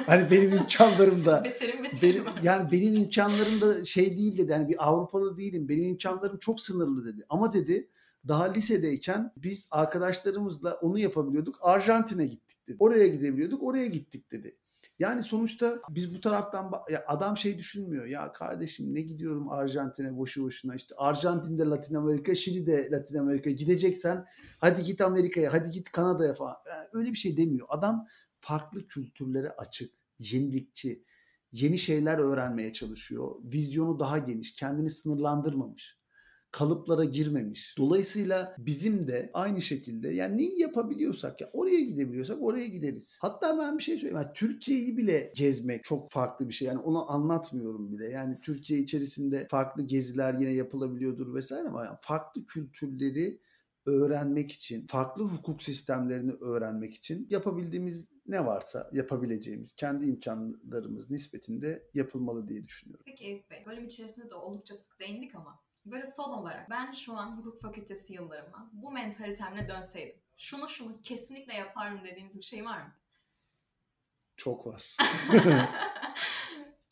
Hani benim imkanlarım da beterim, beterim. Benim, yani benim imkanlarım da şey değil dedi. Yani bir Avrupalı değilim. Benim imkanlarım çok sınırlı dedi. Ama dedi daha lisedeyken biz arkadaşlarımızla onu yapabiliyorduk. Arjantin'e gittik dedi. Oraya gidebiliyorduk. Oraya gittik dedi. Yani sonuçta biz bu taraftan ya adam şey düşünmüyor. Ya kardeşim ne gidiyorum Arjantin'e boşu boşuna işte Arjantin'de Latin Amerika, Şili'de Latin Amerika gideceksen hadi git Amerika'ya, hadi git Kanada'ya falan. Yani öyle bir şey demiyor. Adam farklı kültürlere açık, yenilikçi, yeni şeyler öğrenmeye çalışıyor. Vizyonu daha geniş, kendini sınırlandırmamış. Kalıplara girmemiş. Dolayısıyla bizim de aynı şekilde yani neyi yapabiliyorsak ya oraya gidebiliyorsak oraya gideriz. Hatta ben bir şey söyleyeyim. Yani Türkiye'yi bile gezmek çok farklı bir şey. Yani onu anlatmıyorum bile. Yani Türkiye içerisinde farklı geziler yine yapılabiliyordur vesaire ama yani farklı kültürleri öğrenmek için, farklı hukuk sistemlerini öğrenmek için yapabildiğimiz ne varsa yapabileceğimiz kendi imkanlarımız nispetinde yapılmalı diye düşünüyorum. Peki Eyüp Bey, bölüm içerisinde de oldukça sık değindik ama Böyle son olarak ben şu an hukuk fakültesi yıllarıma bu mentalitemle dönseydim. Şunu şunu kesinlikle yaparım dediğiniz bir şey var mı? Çok var.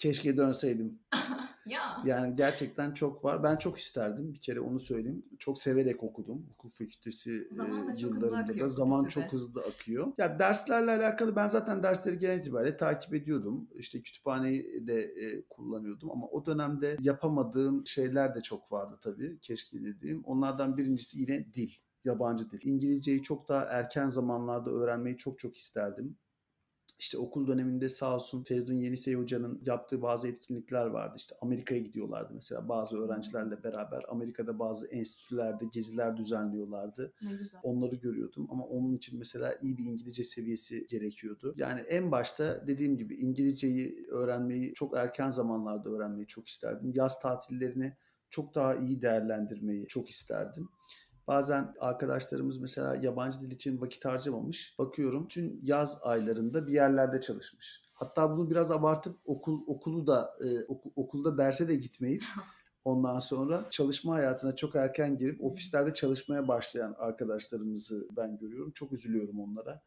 Keşke dönseydim. ya. Yani gerçekten çok var. Ben çok isterdim. Bir kere onu söyleyeyim. Çok severek okudum. Hukuk fakültesi Zaman da e, çok yıllarında da. Zaman çok hızlı akıyor. Ya derslerle alakalı ben zaten dersleri genel itibariyle takip ediyordum. İşte kütüphaneyi de e, kullanıyordum ama o dönemde yapamadığım şeyler de çok vardı tabii. Keşke dediğim. Onlardan birincisi yine dil. Yabancı dil. İngilizceyi çok daha erken zamanlarda öğrenmeyi çok çok isterdim. İşte okul döneminde sağ olsun Feridun Yenisey Hoca'nın yaptığı bazı etkinlikler vardı. İşte Amerika'ya gidiyorlardı mesela bazı öğrencilerle beraber. Amerika'da bazı enstitülerde geziler düzenliyorlardı. Ne güzel. Onları görüyordum ama onun için mesela iyi bir İngilizce seviyesi gerekiyordu. Yani en başta dediğim gibi İngilizceyi öğrenmeyi çok erken zamanlarda öğrenmeyi çok isterdim. Yaz tatillerini çok daha iyi değerlendirmeyi çok isterdim. Bazen arkadaşlarımız mesela yabancı dil için vakit harcamamış. Bakıyorum tüm yaz aylarında bir yerlerde çalışmış. Hatta bunu biraz abartıp okul okulu da e, oku- okulda derse de gitmeyip ondan sonra çalışma hayatına çok erken girip ofislerde çalışmaya başlayan arkadaşlarımızı ben görüyorum. Çok üzülüyorum onlara.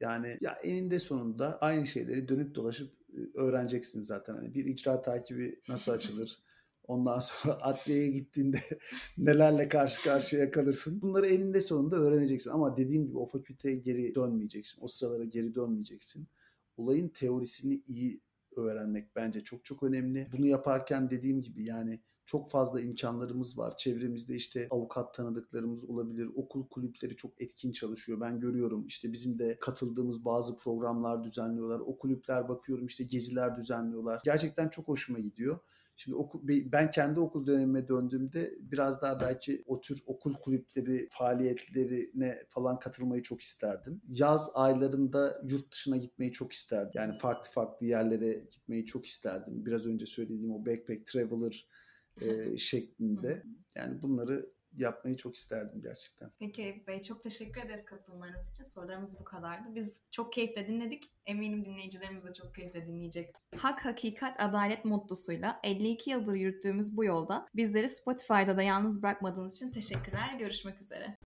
Yani ya eninde sonunda aynı şeyleri dönüp dolaşıp e, öğreneceksin zaten. Hani bir icra takibi nasıl açılır? Ondan sonra adliyeye gittiğinde nelerle karşı karşıya kalırsın. Bunları eninde sonunda öğreneceksin. Ama dediğim gibi o fakülteye geri dönmeyeceksin. O sıralara geri dönmeyeceksin. Olayın teorisini iyi öğrenmek bence çok çok önemli. Bunu yaparken dediğim gibi yani çok fazla imkanlarımız var. Çevremizde işte avukat tanıdıklarımız olabilir. Okul kulüpleri çok etkin çalışıyor. Ben görüyorum işte bizim de katıldığımız bazı programlar düzenliyorlar. O kulüpler bakıyorum işte geziler düzenliyorlar. Gerçekten çok hoşuma gidiyor. Şimdi okul, ben kendi okul dönemime döndüğümde biraz daha belki o tür okul kulüpleri faaliyetlerine falan katılmayı çok isterdim. Yaz aylarında yurt dışına gitmeyi çok isterdim. Yani farklı farklı yerlere gitmeyi çok isterdim. Biraz önce söylediğim o backpack traveler e, şeklinde. Yani bunları yapmayı çok isterdim gerçekten. Peki Bey çok teşekkür ederiz katılımlarınız için. Sorularımız bu kadardı. Biz çok keyifle dinledik. Eminim dinleyicilerimiz de çok keyifle dinleyecek. Hak, hakikat, adalet mottusuyla 52 yıldır yürüttüğümüz bu yolda bizleri Spotify'da da yalnız bırakmadığınız için teşekkürler. Görüşmek üzere.